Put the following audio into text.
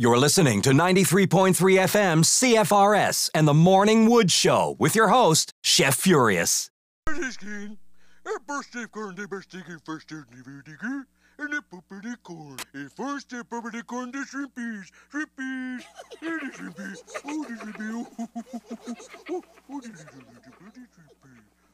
You're listening to 93.3 FM CFRS and the Morning Wood Show with your host, Chef Furious. And the corn. And first the corn, the And the. Oh, the. Oh, oh,